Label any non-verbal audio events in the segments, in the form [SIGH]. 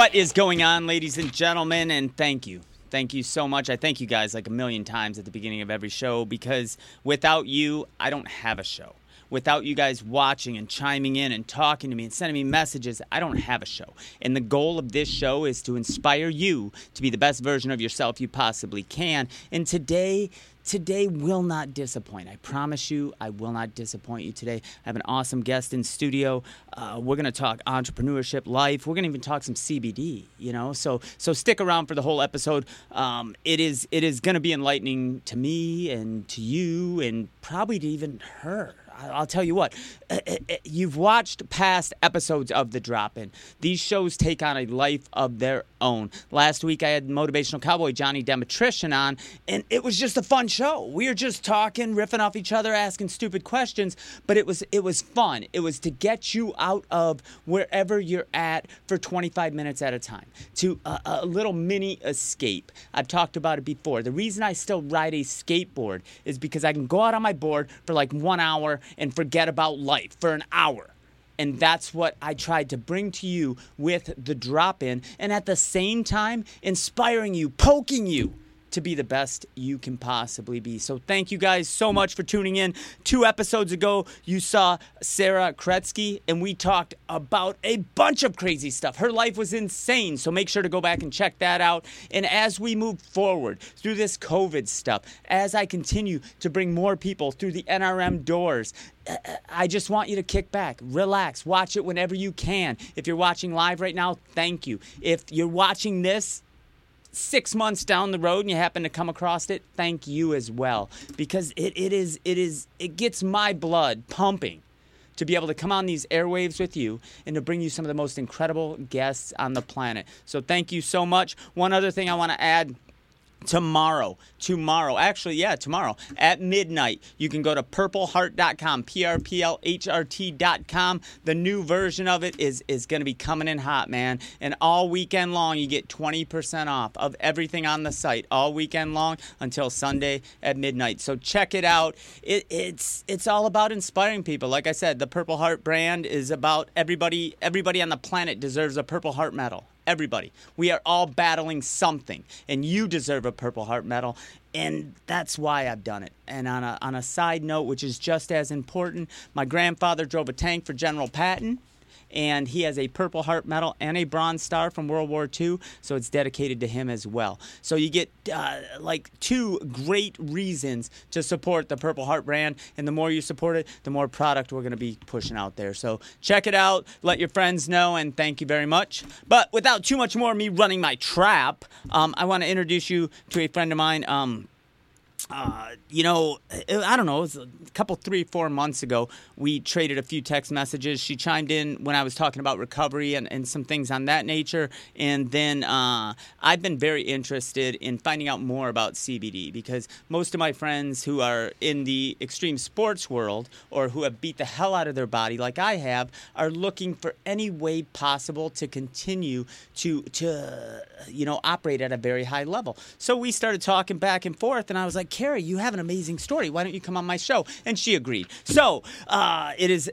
What is going on, ladies and gentlemen? And thank you. Thank you so much. I thank you guys like a million times at the beginning of every show because without you, I don't have a show. Without you guys watching and chiming in and talking to me and sending me messages, I don't have a show. And the goal of this show is to inspire you to be the best version of yourself you possibly can. And today, today will not disappoint. I promise you, I will not disappoint you today. I have an awesome guest in studio. Uh, we're going to talk entrepreneurship, life. We're going to even talk some CBD. You know, so so stick around for the whole episode. Um, it is it is going to be enlightening to me and to you, and probably to even her. I'll tell you what, uh, uh, uh, you've watched past episodes of The Drop In. These shows take on a life of their own. Last week I had motivational cowboy Johnny Demetrician on, and it was just a fun show. We were just talking, riffing off each other, asking stupid questions, but it was it was fun. It was to get you out of wherever you're at for 25 minutes at a time, to a, a little mini escape. I've talked about it before. The reason I still ride a skateboard is because I can go out on my board for like one hour and forget about life for an hour. And that's what I tried to bring to you with the drop in, and at the same time, inspiring you, poking you to be the best you can possibly be. So thank you guys so much for tuning in. Two episodes ago, you saw Sarah Kretsky, and we talked about a bunch of crazy stuff. Her life was insane, so make sure to go back and check that out. And as we move forward through this COVID stuff, as I continue to bring more people through the NRM doors, I just want you to kick back, relax, watch it whenever you can. If you're watching live right now, thank you. If you're watching this, six months down the road and you happen to come across it, thank you as well. Because it, it is it is it gets my blood pumping to be able to come on these airwaves with you and to bring you some of the most incredible guests on the planet. So thank you so much. One other thing I want to add tomorrow. Tomorrow. Actually yeah tomorrow at midnight. You can go to purpleheart.com p-r-p-l-h-r-t.com the new version of it is is going to be coming in hot man. And all weekend long you get 20% off of everything on the site all weekend long until sunday at midnight. So check it out. It, it's it's all about inspiring people. Like i said the purple heart brand is about everybody everybody on the planet deserves a purple heart medal everybody. We are all battling something, and you deserve a Purple Heart medal. And that's why I've done it. And on a, on a side note, which is just as important, my grandfather drove a tank for General Patton and he has a Purple Heart Medal and a Bronze Star from World War II, so it's dedicated to him as well. So you get uh, like two great reasons to support the Purple Heart brand, and the more you support it, the more product we're going to be pushing out there. So check it out, let your friends know, and thank you very much. But without too much more me running my trap, um, I want to introduce you to a friend of mine. Um, uh, you know, I don't know, it was a couple, three, four months ago, we traded a few text messages. She chimed in when I was talking about recovery and, and some things on that nature. And then uh, I've been very interested in finding out more about CBD because most of my friends who are in the extreme sports world or who have beat the hell out of their body, like I have, are looking for any way possible to continue to, to you know, operate at a very high level. So we started talking back and forth, and I was like, Kari, you have an amazing story. Why don't you come on my show? And she agreed. So uh, it is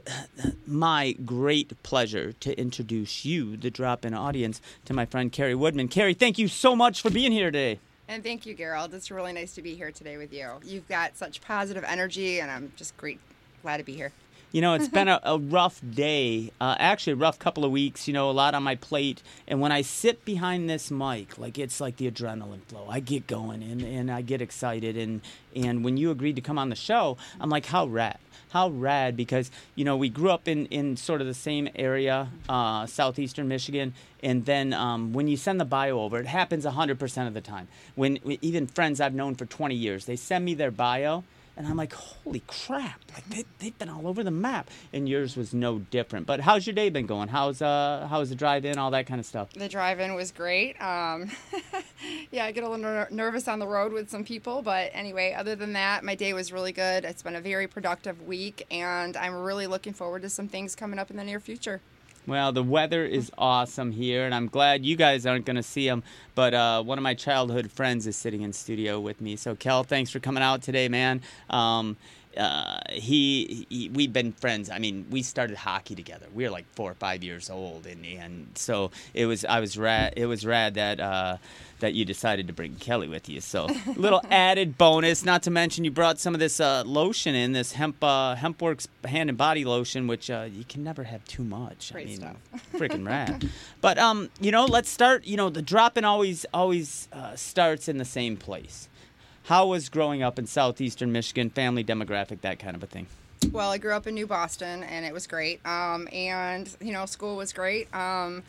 my great pleasure to introduce you, the drop in audience, to my friend Kari Woodman. Kari, thank you so much for being here today. And thank you, Garold. It's really nice to be here today with you. You've got such positive energy, and I'm just great, glad to be here. You know, it's been a, a rough day, uh, actually a rough couple of weeks. You know, a lot on my plate, and when I sit behind this mic, like it's like the adrenaline flow. I get going and, and I get excited, and and when you agreed to come on the show, I'm like, how rad, how rad, because you know we grew up in in sort of the same area, uh, southeastern Michigan, and then um, when you send the bio over, it happens 100% of the time. When even friends I've known for 20 years, they send me their bio and I'm like, holy crap! Like they, they've been all over the map, and yours was no different. But how's your day been going? How's uh how's the drive-in, all that kind of stuff? The drive-in was great. Um, [LAUGHS] yeah, I get a little ner- nervous on the road with some people, but anyway, other than that, my day was really good. It's been a very productive week, and I'm really looking forward to some things coming up in the near future. Well, the weather is awesome here, and I'm glad you guys aren't going to see him. But uh, one of my childhood friends is sitting in studio with me. So, Kel, thanks for coming out today, man. Um, uh, he, he, we've been friends. I mean, we started hockey together. We were like four or five years old, and and so it was I was rad. It was rad that. Uh, that you decided to bring Kelly with you. So, [LAUGHS] little added bonus. Not to mention, you brought some of this uh, lotion in, this hemp uh, HempWorks hand and body lotion, which uh, you can never have too much. Great I mean, stuff. freaking [LAUGHS] rad. But um, you know, let's start. You know, the drop-in always always uh, starts in the same place. How was growing up in southeastern Michigan, family demographic, that kind of a thing? Well, I grew up in New Boston, and it was great. Um, and you know, school was great. Um,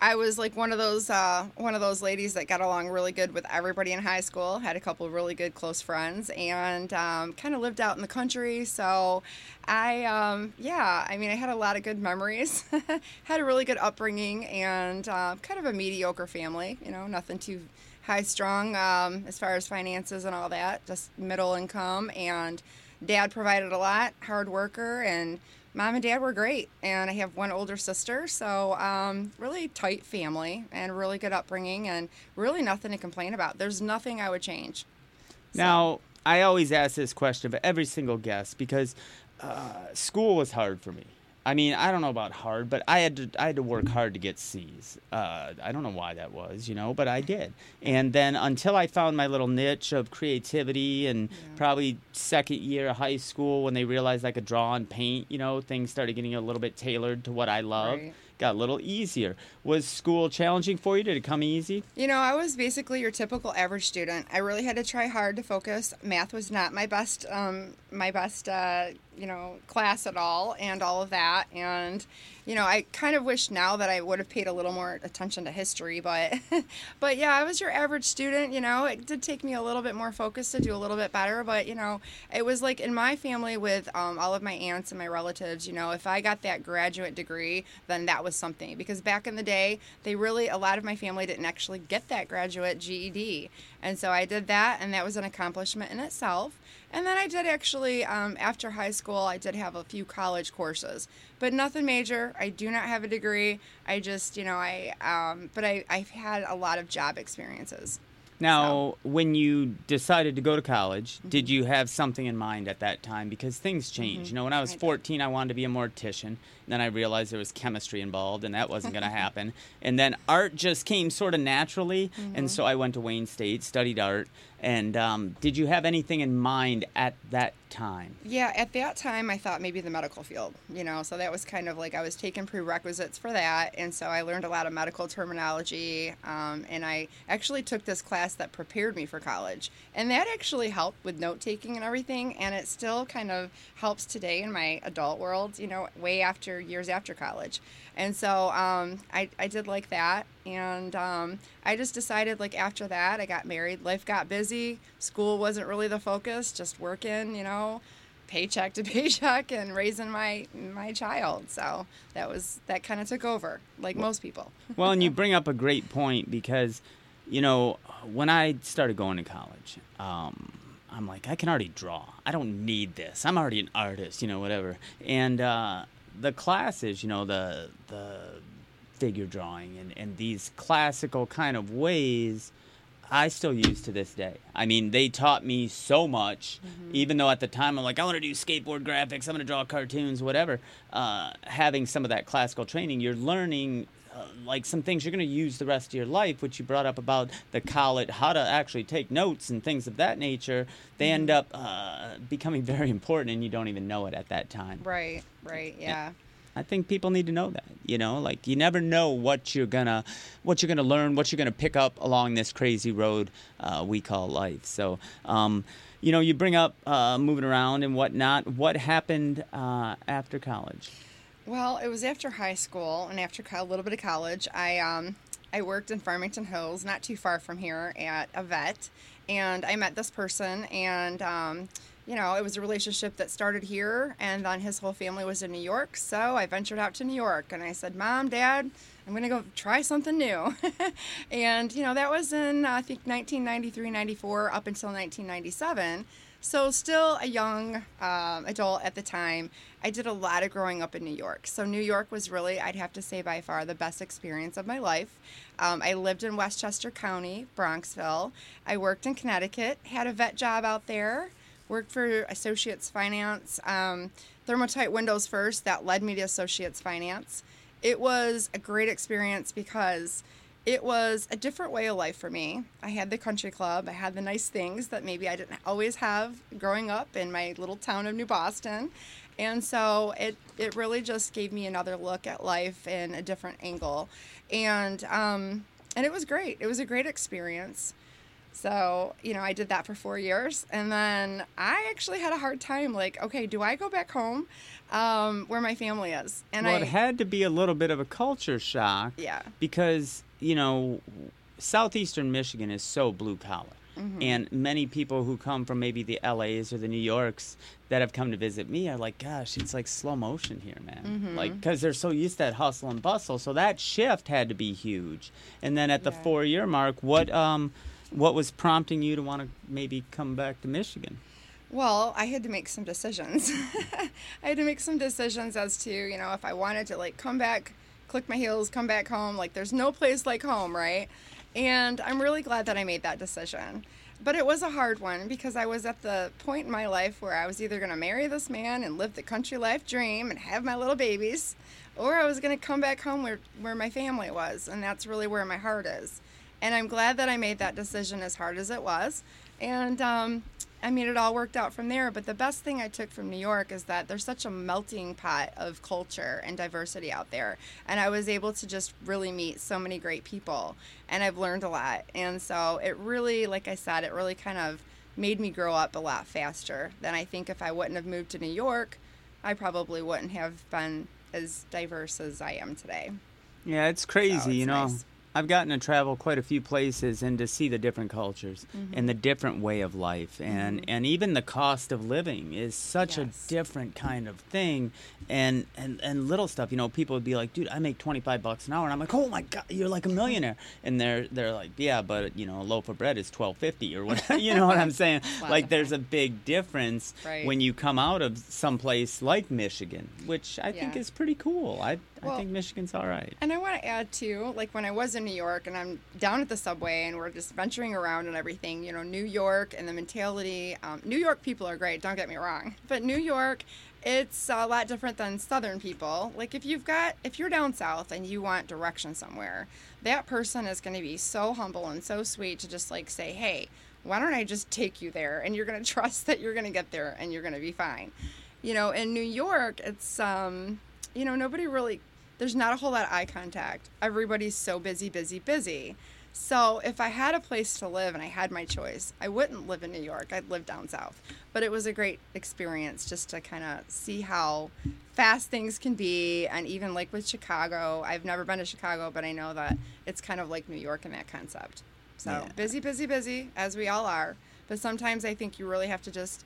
I was like one of those uh, one of those ladies that got along really good with everybody in high school. Had a couple really good close friends, and um, kind of lived out in the country. So, I um, yeah, I mean, I had a lot of good memories. [LAUGHS] had a really good upbringing, and uh, kind of a mediocre family. You know, nothing too high strung um, as far as finances and all that. Just middle income, and dad provided a lot. Hard worker and mom and dad were great and i have one older sister so um, really tight family and really good upbringing and really nothing to complain about there's nothing i would change So- Now, I always ask this question of every single guest because uh, school was hard for me. I mean, I don't know about hard, but I had to I had to work hard to get C's. Uh, I don't know why that was, you know, but I did. And then until I found my little niche of creativity, and probably second year of high school when they realized I could draw and paint, you know, things started getting a little bit tailored to what I love. Right. Got a little easier. Was school challenging for you? Did it come easy? You know, I was basically your typical average student. I really had to try hard to focus. Math was not my best, um, my best, uh, you know, class at all, and all of that. And you know, I kind of wish now that I would have paid a little more attention to history. But, [LAUGHS] but yeah, I was your average student. You know, it did take me a little bit more focus to do a little bit better. But you know, it was like in my family with um, all of my aunts and my relatives. You know, if I got that graduate degree, then that was something. Because back in the day, they really a lot of my family didn't actually get that graduate GED, and so I did that, and that was an accomplishment in itself. And then I did actually, um, after high school, I did have a few college courses, but nothing major. I do not have a degree. I just, you know, I, um, but I, I've had a lot of job experiences. Now, when you decided to go to college, Mm-hmm. did you have something in mind at that time? Because things change. You know, when I was I did. 14, I wanted to be a mortician. Then I realized there was chemistry involved, and that wasn't going [LAUGHS] to happen. And then art just came sort of naturally, Mm-hmm. and so I went to Wayne State, studied art. And um, did you have anything in mind at that time? Yeah, at that time, I thought maybe the medical field, you know, so that was kind of like I was taking prerequisites for that. And so I learned a lot of medical terminology. Um, and I actually took this class that prepared me for college. And that actually helped with note taking and everything. And it still kind of helps today in my adult world, you know, way after years after college. And so um, I, I did like that. And um, I just decided, like, after that, I got married. Life got busy. School wasn't really the focus, just working, you know, paycheck to [LAUGHS] paycheck and raising my my child. So that was that kind of took over, like most people. [LAUGHS] Well, and you bring up a great point because, you know, when I started going to college, um, I'm like, I can already draw. I don't need this. I'm already an artist, you know, whatever. And uh, the classes, you know, the the figure drawing and, and these classical kind of ways. I still use to this day. I mean, they taught me so much, even though at the time I'm like, I want to do skateboard graphics, I'm going to draw cartoons, whatever. Uh, having some of that classical training, you're learning uh, like some things you're going to use the rest of your life, which you brought up about the college, how to actually take notes and things of that nature. They end up uh, becoming [LAUGHS] very important, and you don't even know it at that time. Right, right, yeah. I think people need to know that. You know, like you never know what you're gonna, what you're gonna learn, what you're gonna pick up along this crazy road uh, we call life. So, um, you know, you bring up uh, moving around and whatnot. What happened uh, after college? Well, it was after high school and after a little bit of college. I um, I worked in Farmington Hills, not too far from here, at a vet, and I met this person, and um, you know, it was a relationship that started here, and then his whole family was in New York. So I ventured out to New York, and I said, "Mom, Dad, I'm gonna go try something new," [LAUGHS] and you know, that was in I think 1993, 94, up until 1997. So, still a young um, adult at the time, I did a lot of growing up in New York. So, New York was really, I'd have to say, by far the best experience of my life. Um, I lived in Westchester County, Bronxville. I worked in Connecticut, had a vet job out there, worked for Associates Finance, um, Thermotite Windows first. That led me to Associates Finance. It was a great experience because it was a different way of life for me. I had the country club, I had the nice things that maybe I didn't always have growing up in my little town of New Boston. And so it, it really just gave me another look at life in a different angle. And, um, and it was great. It was a great experience. So, you know, I did that for four years. And then I actually had a hard time like, okay, do I go back home um, where my family is? And well, I, it had to be a little bit of a culture shock. Yeah. Because, you know, southeastern Michigan is so blue collar. Mm-hmm. And many people who come from maybe the LAs or the New Yorks that have come to visit me are like, gosh, it's like slow motion here, man. Mm-hmm. Like, because they're so used to that hustle and bustle. So that shift had to be huge. And then at the yeah. four year mark, what, um, what was prompting you to want to maybe come back to Michigan? Well, I had to make some decisions. [LAUGHS] I had to make some decisions as to, you know, if I wanted to like come back, click my heels, come back home. Like, there's no place like home, right? And I'm really glad that I made that decision. But it was a hard one because I was at the point in my life where I was either going to marry this man and live the country life dream and have my little babies, or I was going to come back home where, where my family was. And that's really where my heart is. And I'm glad that I made that decision as hard as it was. And um, I mean, it all worked out from there. But the best thing I took from New York is that there's such a melting pot of culture and diversity out there. And I was able to just really meet so many great people. And I've learned a lot. And so it really, like I said, it really kind of made me grow up a lot faster than I think if I wouldn't have moved to New York, I probably wouldn't have been as diverse as I am today. Yeah, it's crazy, so it's you know. Nice. I've gotten to travel quite a few places and to see the different cultures mm-hmm. and the different way of life and mm-hmm. and even the cost of living is such yes. a different kind of thing and, and and little stuff you know people would be like dude I make 25 bucks an hour and I'm like oh my god you're like a millionaire and they're they're like yeah but you know a loaf of bread is 12.50 or whatever [LAUGHS] you know what I'm [LAUGHS] saying wow. like there's a big difference right. when you come out of some place like Michigan which I yeah. think is pretty cool I well, I think Michigan's all right. And I want to add too, like when I was in New York and I'm down at the subway and we're just venturing around and everything, you know, New York and the mentality. Um, New York people are great, don't get me wrong, but New York, it's a lot different than Southern people. Like if you've got, if you're down south and you want direction somewhere, that person is going to be so humble and so sweet to just like say, hey, why don't I just take you there? And you're going [LAUGHS] to trust that you're going to get there and you're going to be fine. You know, in New York, it's, um, you know, nobody really there's not a whole lot of eye contact. Everybody's so busy, busy, busy. So if I had a place to live and I had my choice, I wouldn't live in New York. I'd live down south. But it was a great experience just to kind of see how fast things can be. And even like with Chicago, I've never been to Chicago, but I know that it's kind of like New York in that concept. So yeah. busy, busy, busy, as we all are. But sometimes I think you really have to just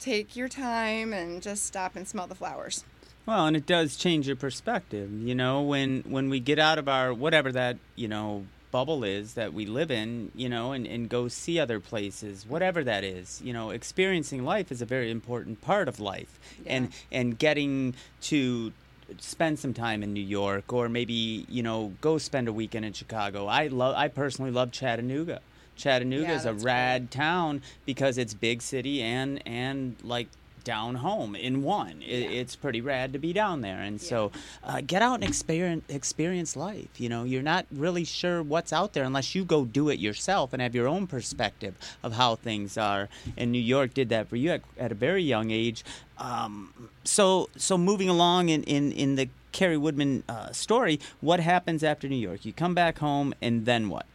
take your time and just stop and smell the flowers. Well, and it does change your perspective. You know, when when we get out of our whatever that you know bubble is that we live in, you know, and, and go see other places, whatever that is. You know, experiencing life is a very important part of life. Yeah. And and getting to spend some time in New York or maybe, you know, go spend a weekend in Chicago. I love I personally love Chattanooga. Chattanooga yeah, is a rad cool. town because it's big city and and like down home in one. It, yeah. It's pretty rad to be down there, and yeah. so uh, get out and experience experience life. You know, you're not really sure what's out there unless you go do it yourself and have your own perspective of how things are. And New York did that for you at, at a very young age. Um, so so moving along in in in the Kari Woodman uh, story, what happens after New York? You come back home, and then what?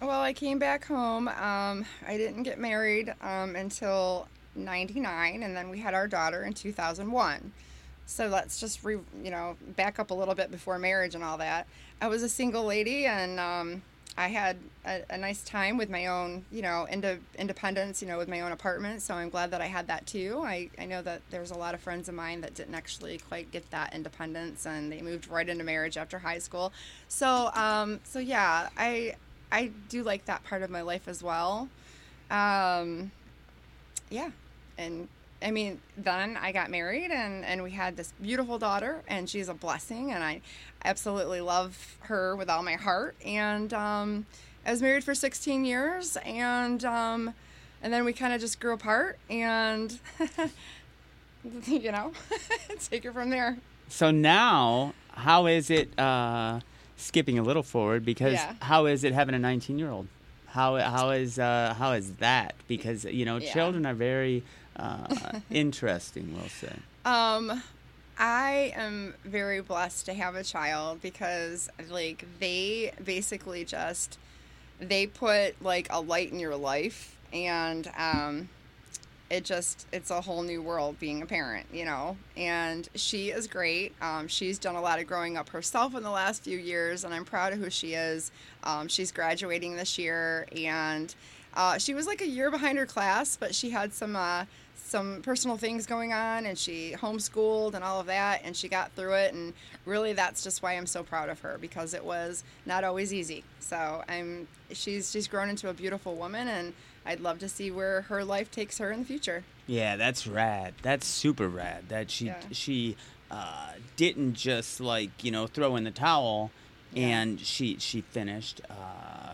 Well, I came back home. Um, I didn't get married um, until 99 and then we had our daughter in 2001 so let's just re, you know back up a little bit before marriage and all that. I was a single lady and um, i had a, a, nice time with my own you know ind- independence you know with my own apartment so i'm glad that i had that too. I, I know that there's a lot of friends of mine that didn't actually quite get that independence and they moved right into marriage after high school. So um, so yeah i i do like that part of my life as well. Um, yeah and I mean, then I got married and, and we had this beautiful daughter, and she's a blessing, and I absolutely love her with all my heart. And um, I was married for 16 years, and um, and then we kind of just grew apart, and [LAUGHS] you know, [LAUGHS] take it from there. So now, how is it? Uh, skipping a little forward, because Yeah. how is it having a 19 year old? How how is uh, how is that? Because you know, Yeah. children are very uh, interesting. We'll say. Um, I am very blessed to have a child because like they basically just they put like a light in your life and um it just it's a whole new world being a parent you know and she is great um, she's done a lot of growing up herself in the last few years and i'm proud of who she is um, she's graduating this year and uh, she was like a year behind her class but she had some uh, some personal things going on and she homeschooled and all of that and she got through it and really that's just why I'm so proud of her because it was not always easy. So I'm she's she's grown into a beautiful woman and I'd love to see where her life takes her in the future. Yeah, that's rad. That's super rad. That she Yeah. she uh, didn't just like you know throw in the towel, Yeah. and she she finished uh,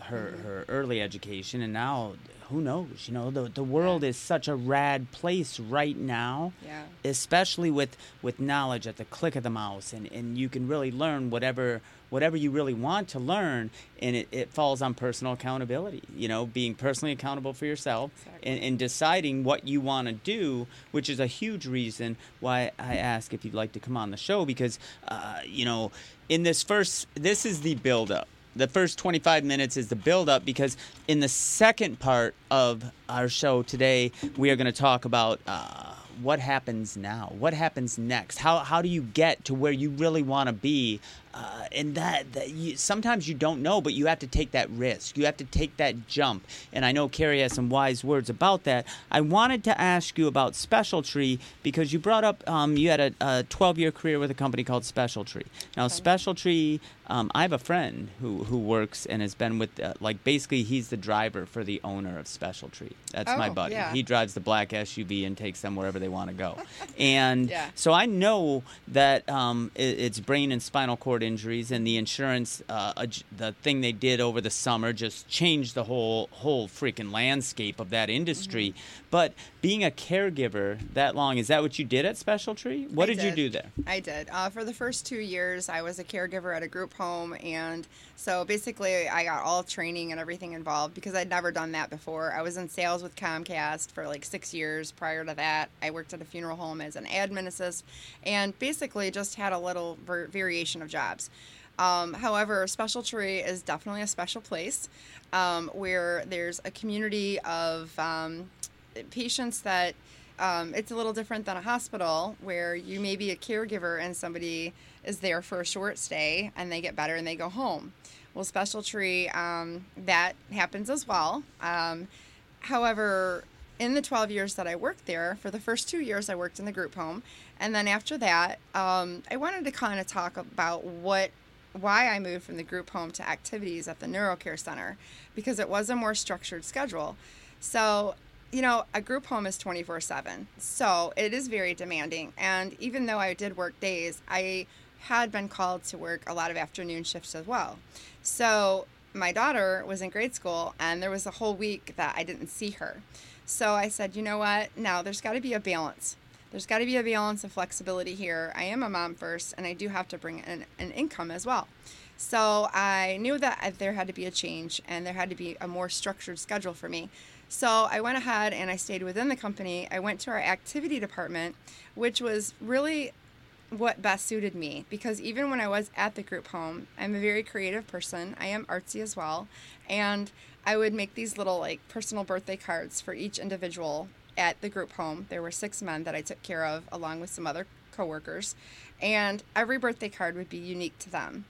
her her early education, and now who knows? You know the the world is such a rad place right now. Yeah. especially with with knowledge at the click of the mouse and and you can really learn whatever whatever you really want to learn and it, it falls on personal accountability you know being personally accountable for yourself Exactly. and, and deciding what you want to do which is a huge reason why i ask if you'd like to come on the show because uh, you know in this first this is the build up the first 25 minutes is the build up because in the second part of our show today we are going to talk about uh, what happens now what happens next how, how do you get to where you really want to be uh, and that, that you, sometimes you don't know but you have to take that risk. You have to take that jump. And i know kari has some wise words about that. I wanted to ask you about special tree because you brought up um, you had a, a 12 year career with a company called special tree now special tree um, i have a friend who, who works and has been with uh, like basically he's the driver for the owner of special tree that's my Oh, buddy. yeah. he drives the black suv and takes them wherever they want to go. And [LAUGHS] Yeah. so I know that um, it, it's brain and spinal cord injuries, and the insurance, uh, the thing they did over the summer, just changed the whole whole freaking landscape of that industry. Mm-hmm. But being a caregiver that long, is that what you did at Special Tree? What I did, you do there? I did. Uh, for the first two years, I was a caregiver at a group home, and so basically, I got all training and everything involved because I'd never done that before. I was in sales with Comcast for like six years. Prior to that, I worked at a funeral home as an admin assist, and basically just had a little var- variation of jobs. Um, however, Special Tree is definitely a special place um, where there's a community of um, patients that um, it's a little different than a hospital where you may be a caregiver and somebody is there for a short stay and they get better and they go home. Well, Special Tree, um, that happens as well. Um, however, in the 12 years that I worked there, for the first two years I worked in the group home, and then after that, um, I wanted to kind of talk about what why I moved from the group home to activities at the NeuroCare Center because it was a more structured schedule. So, you know, a group home is 24 7. So it is very demanding. And even though I did work days, I had been called to work a lot of afternoon shifts as well. So my daughter was in grade school and there was a whole week that I didn't see her. So I said, you know what? Now there's got to be a balance. There's got to be a balance of flexibility here. I am a mom first, and I do have to bring in an income as well. So I knew that there had to be a change and there had to be a more structured schedule for me. So I went ahead and I stayed within the company. I went to our activity department, which was really what best suited me because even when I was at the group home, I'm a very creative person. I am artsy as well. And I would make these little like personal birthday cards for each individual at the group home. There were six men that I took care of along with some other coworkers. And every birthday card would be unique to them.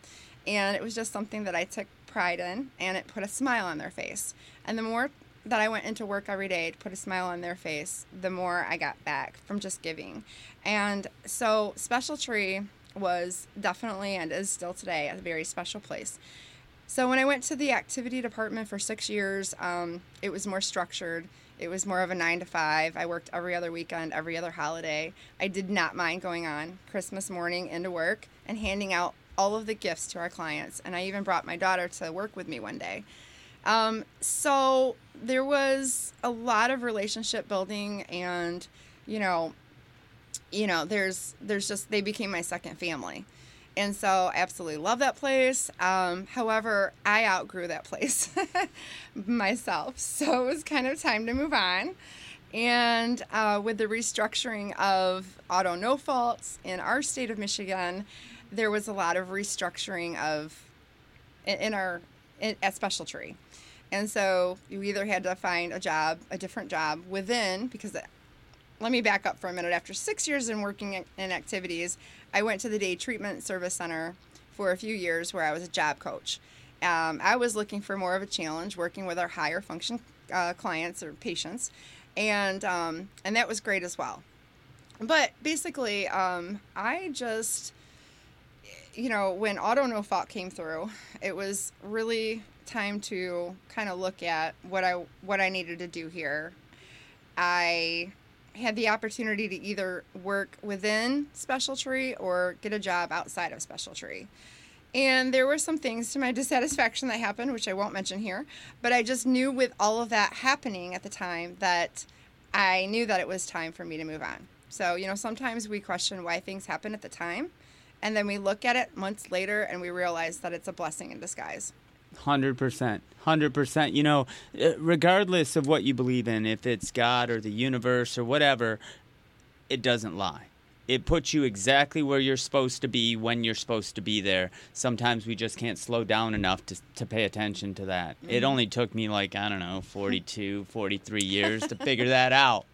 And it was just something that I took pride in and it put a smile on their face. And the more that I went into work every day to put a smile on their face, the more I got back from just giving. And so Special Tree was definitely and is still today a very special place. So when I went to the activity department for six years, um, it was more structured. It was more of a nine to five. I worked every other weekend, every other holiday. I did not mind going on Christmas morning into work and handing out all of the gifts to our clients. And I even brought my daughter to work with me one day. Um, so there was a lot of relationship building, and you know, you know, there's there's just they became my second family. And so, I absolutely love that place. Um, however, I outgrew that place [LAUGHS] myself. So, it was kind of time to move on. And uh, with the restructuring of auto no faults in our state of Michigan, there was a lot of restructuring of in, our at Special Tree. And so you either had to find a job, a different job within, because let me back up for a minute. After six years in working in activities, I went to the Day Treatment Service Center for a few years where I was a job coach. Um, I was looking for more of a challenge working with our higher function uh, clients or patients, and um, and that was great as well. But basically, um, I just, you know, when auto no fault came through, it was really time to kind of look at what I what I needed to do here. I had the opportunity to either work within Special Tree or get a job outside of Special Tree. And there were some things to my [LAUGHS] dissatisfaction that happened, which I won't mention here, but I just knew with all of that happening at the time that I knew that it was time for me to move on. So, you know, sometimes we question why things happen at the time, and then we look at it months later and we realize that it's a blessing in disguise. Hundred percent, hundred percent. You know, uh, regardless of what you believe in, if it's God or the universe or whatever, it doesn't lie. It puts you exactly where you're supposed to be when you're supposed to be there. Sometimes we just can't slow down enough to, to pay attention to that. Mm-hmm. It only took me like, I don't know, 42, 43 years to figure [LAUGHS] that out.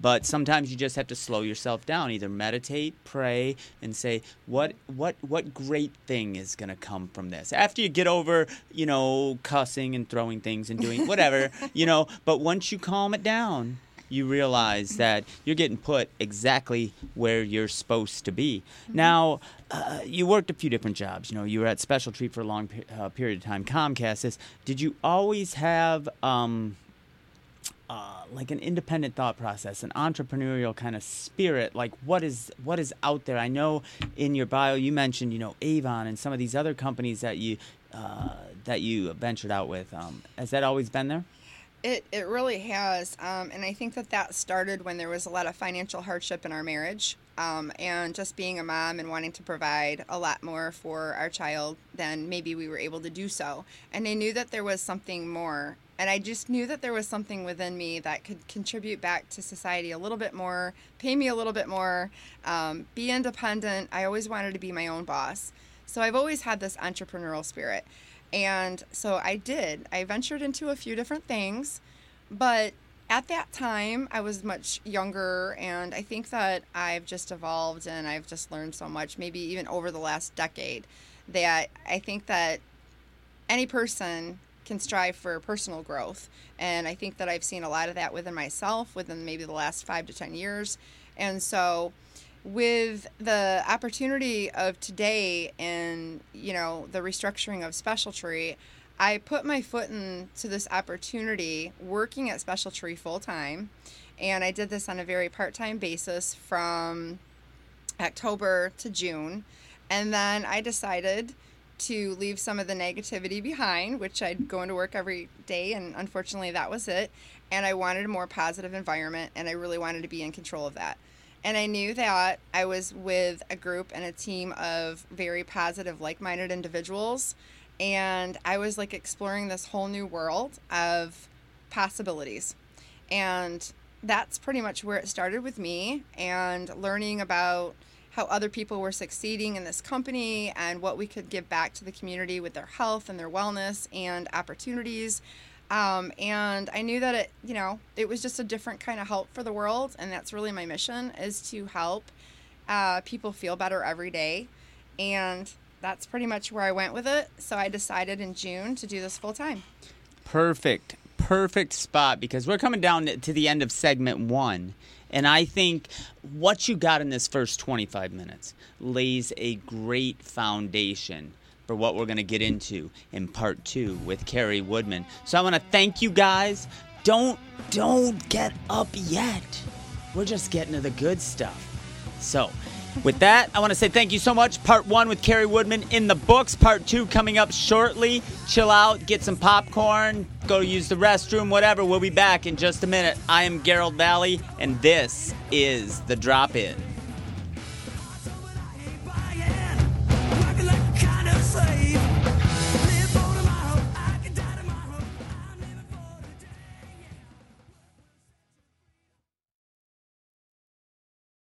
But sometimes you just have to slow yourself down. Either meditate, pray, and say, "What, what, what great thing is going to come from this?" After you get over, you know, cussing and throwing things and doing whatever, [LAUGHS] you know. But once you calm it down, you realize that you're getting put exactly where you're supposed to be. Mm-hmm. Now, uh, you worked a few different jobs. You know, you were at Special Tree for a long uh, period of time. Comcast is. Did you always have? Um, uh, like an independent thought process, an entrepreneurial kind of spirit. Like what is what is out there? I know in your bio you mentioned you know Avon and some of these other companies that you uh, that you ventured out with. Um, has that always been there? It it really has, um, and I think that that started when there was a lot of financial hardship in our marriage, um, and just being a mom and wanting to provide a lot more for our child than maybe we were able to do so. And I knew that there was something more and I just knew that there was something within me that could contribute back to society a little bit more, pay me a little bit more, um, be independent. I always wanted to be my own boss. So I've always had this entrepreneurial spirit. And so I did. I ventured into a few different things, but at that time I was much younger and I think that I've just evolved and I've just learned so much, maybe even over the last decade, that I think that any person can strive for personal growth. And I think that I've seen a lot of that within myself within maybe the last five to 10 years. And so, with the opportunity of today and you know the restructuring of special tree i put my foot into this opportunity working at special tree full time and i did this on a very part-time basis from october to june and then i decided to leave some of the negativity behind, which I'd go into work every day, and unfortunately, that was it. And I wanted a more positive environment, and I really wanted to be in control of that. And I knew that I was with a group and a team of very positive, like minded individuals. And I was like exploring this whole new world of possibilities. And that's pretty much where it started with me and learning about how other people were succeeding in this company and what we could give back to the community with their health and their wellness and opportunities. Um, and I knew that it, you know, it was just a different kind of help for the world, and that's really my mission is to help uh, people feel better every day, and that's pretty much where I went with it. So I decided in June to do this full time. Perfect, perfect spot because we're coming down to the end of segment one. And I think what you got in this first 25 minutes lays a great foundation for what we're going to get into in part 2 with Kari Woodman. So I want to thank you guys. Don't don't get up yet. We're just getting to the good stuff. So, With that, I want to say thank you so much. Part one with Kari Woodman in the books. Part two coming up shortly. Chill out, get some popcorn, go use the restroom, whatever. We'll be back in just a minute. I am Garold Vallie, and this is The Drop In.